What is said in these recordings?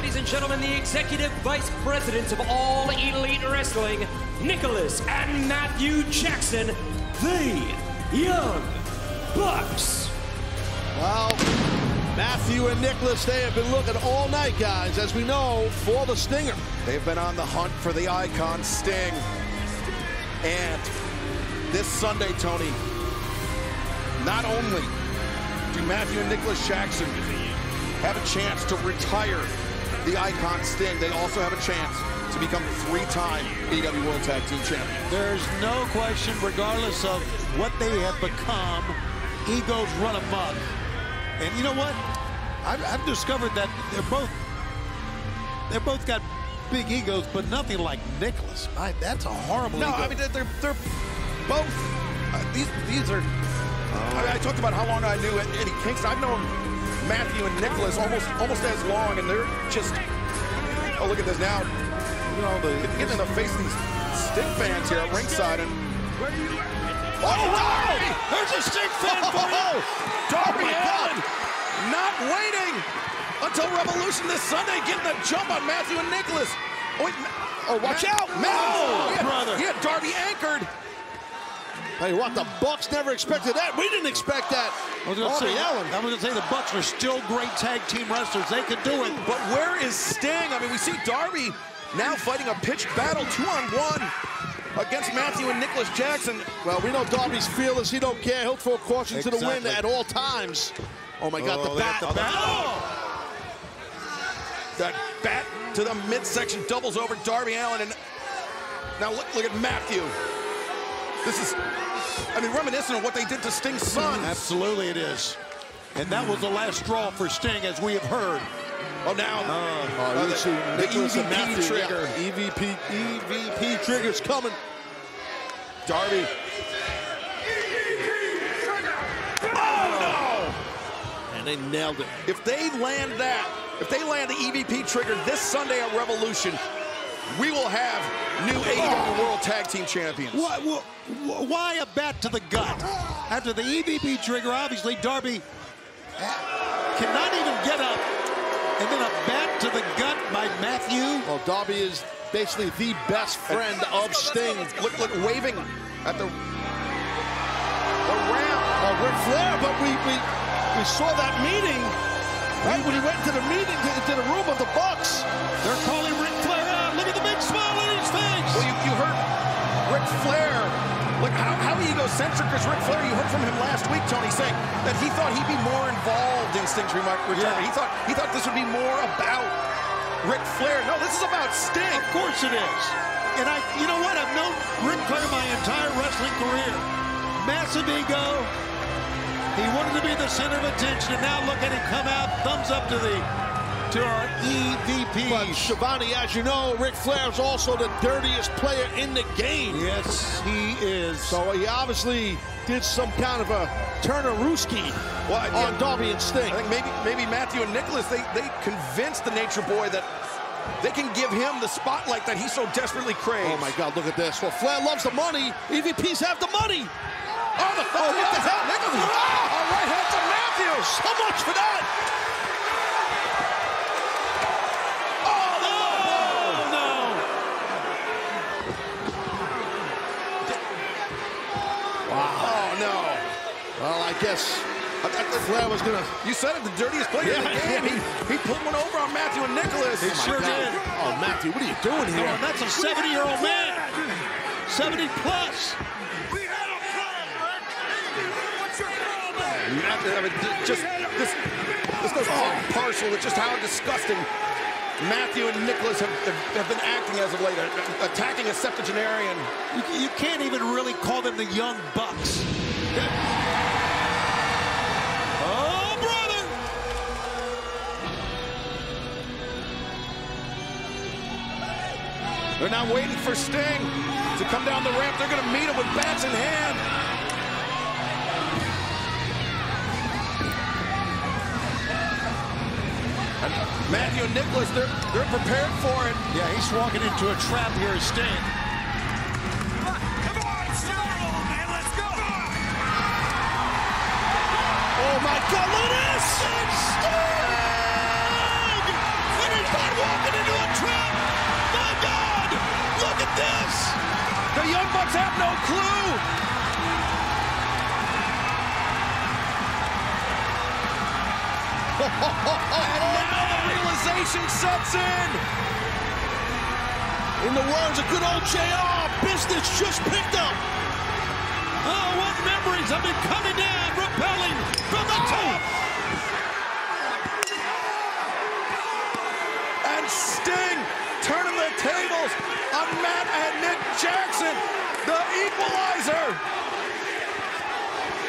Ladies and gentlemen, the executive vice presidents of All Elite Wrestling, Nicholas and Matthew Jackson, the Young Bucks. Well, Matthew and Nicholas, they have been looking all night, guys, as we know, for the Stinger. They've been on the hunt for the icon Sting. And this Sunday, Tony, not only do Matthew and Nicholas Jackson have a chance to retire the icon Sting, they also have a chance to become three-time AEW World Tag Team Champions. There's no question, regardless of what they have become, egos run amok. And you know what? I've, I've discovered that they're both they're both got big egos, but nothing like Nicholas. I, that's a horrible. No, ego. I mean they're they're both. Uh, these these are. I, mean, I talked about how long I knew Eddie Kingston. I've known Matthew and Nicholas almost almost as long, and they're just. Oh, look at this now. You know, the, getting in the face of these Sting fans here at ringside, and. Oh, oh, Darby! There's a Sting fan oh, for you. Darby Oh, my Allin not waiting until Revolution this Sunday, getting the jump on Matthew and Nicholas. Oh, wait, Oh, watch Ma- out! Ma- Oh, he had- brother. He had Darby anchored. Hey, what, the Bucks never expected that. We didn't expect that. I was gonna Darby say, Allin. I was gonna say the Bucks are still great tag team wrestlers. They could do it. But where is Sting? I mean, we see Darby now fighting a pitched battle, two on one, against Matthew and Nicholas Jackson. Well, we know Darby's fearless. He don't care. He'll throw caution to the wind at all times. Oh, my God, Oh, the bat. the bat. Oh! That bat to the midsection doubles over Darby Allin. And now look, look at Matthew. This is, I mean, reminiscent of what they did to Sting's son. Absolutely, it is. And that was the last straw for Sting, as we have heard. Oh, now Oh, uh, you the, see the Nicholas and EVP Matthew. trigger. Yeah, EVP, EVP trigger's coming. Darby. Oh, And they nailed it. If they land that, if they land the EVP trigger this Sunday at Revolution, we will have new AEW World Tag Team Champions. Why, why, why a bat to the gut? After the EVP trigger, obviously Darby cannot even get up. And then a bat to the gut by Matthew. Well, Darby is basically the best friend of Sting. Look, look, waving at the the ramp. Uh, Ric Flair, but we, we we saw that meeting right when he went to the meeting to, to the room of the Bucks. They're calling how, how egocentric is Ric Flair. You heard from him last week, Tony, saying that he thought he'd be more involved in Sting's retirement. Yeah. He thought he thought this would be more about Ric Flair. No, this is about Sting. Of course it is. And I, you know what? I've known Ric Flair my entire wrestling career. Massive ego. He wanted to be the center of attention, and now look at him come out. Thumbs up to the to our EVP. But Schiavone, as you know, Ric Flair is also the dirtiest player in the game. yes, he is. So he obviously did some kind of a Turner-Ruski Well, I- on Darby and Sting. I think maybe maybe Matthew and Nicholas they they convinced the Nature Boy that they can give him the spotlight that he so desperately craves. Oh my God, look at this. Well, Flair loves the money. EVPs have the money. Oh, the, oh, what the hell? Nicholas! Oh, a right hand to Matthew! So much for that. oh no! Oh, no. Well, I guess Flair was gonna. You said it, the dirtiest player in the Yeah, game. He, he pulled one over on Matthew and Nicholas. He sure did. Oh, Matthew, what are you doing Oh, here? and that's a 70-year-old man. 70 plus. Matthew, I mean, just this, this goes part partial parcel with just how disgusting Matthew and Nicholas have, have, have been acting as of late, uh, attacking a septuagenarian. You, you can't even really call them the Young Bucks. They're now waiting for Sting to come down the ramp. They're going to meet him with bats in hand. And Matthew and Nicholas, they're, they're prepared for it. Yeah, he's walking into a trap here as Sting. Oh my God, look at this! Sting! And he's got no clue. and now the realization sets in. In the words of good old JR, business just picked up. Oh, what memories have been coming down, repelling from the top. And Sting turning the tables on Matt and Nick Jackson, the equalizer.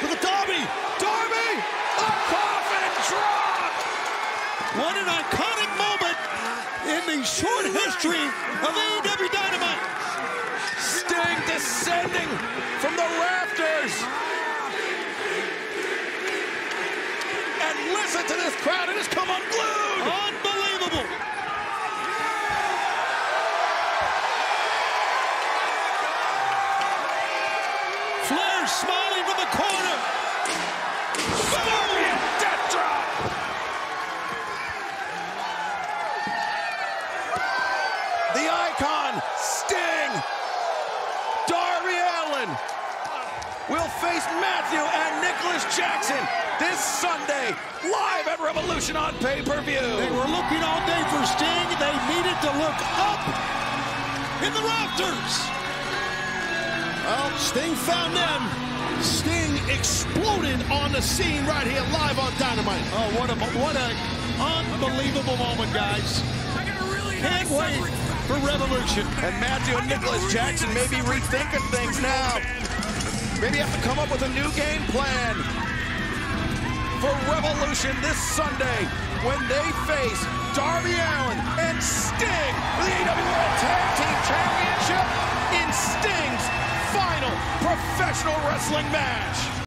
For the Darby. Darby, a coffin drop. What an iconic moment in the short history of AEW Dynamite. Sting descending from the rafters. And listen to this crowd, it has come unglued. Unbelievable. The icon, Sting. Darby Allin will face Matthew and Nicholas Jackson this Sunday, live at Revolution on pay-per-view. They were looking all day for Sting. They needed to look up in the rafters. Well, Sting found them. Sting exploded on the scene right here live on Dynamite. Oh, what a what a unbelievable moment, guys. Can't wait for Revolution. And Matthew and Nicholas Jackson may be rethinking things now. Maybe have to come up with a new game plan for Revolution this Sunday when they face Darby Allin and Sting for the AW World Tag Team Championship in Sting's final professional wrestling match.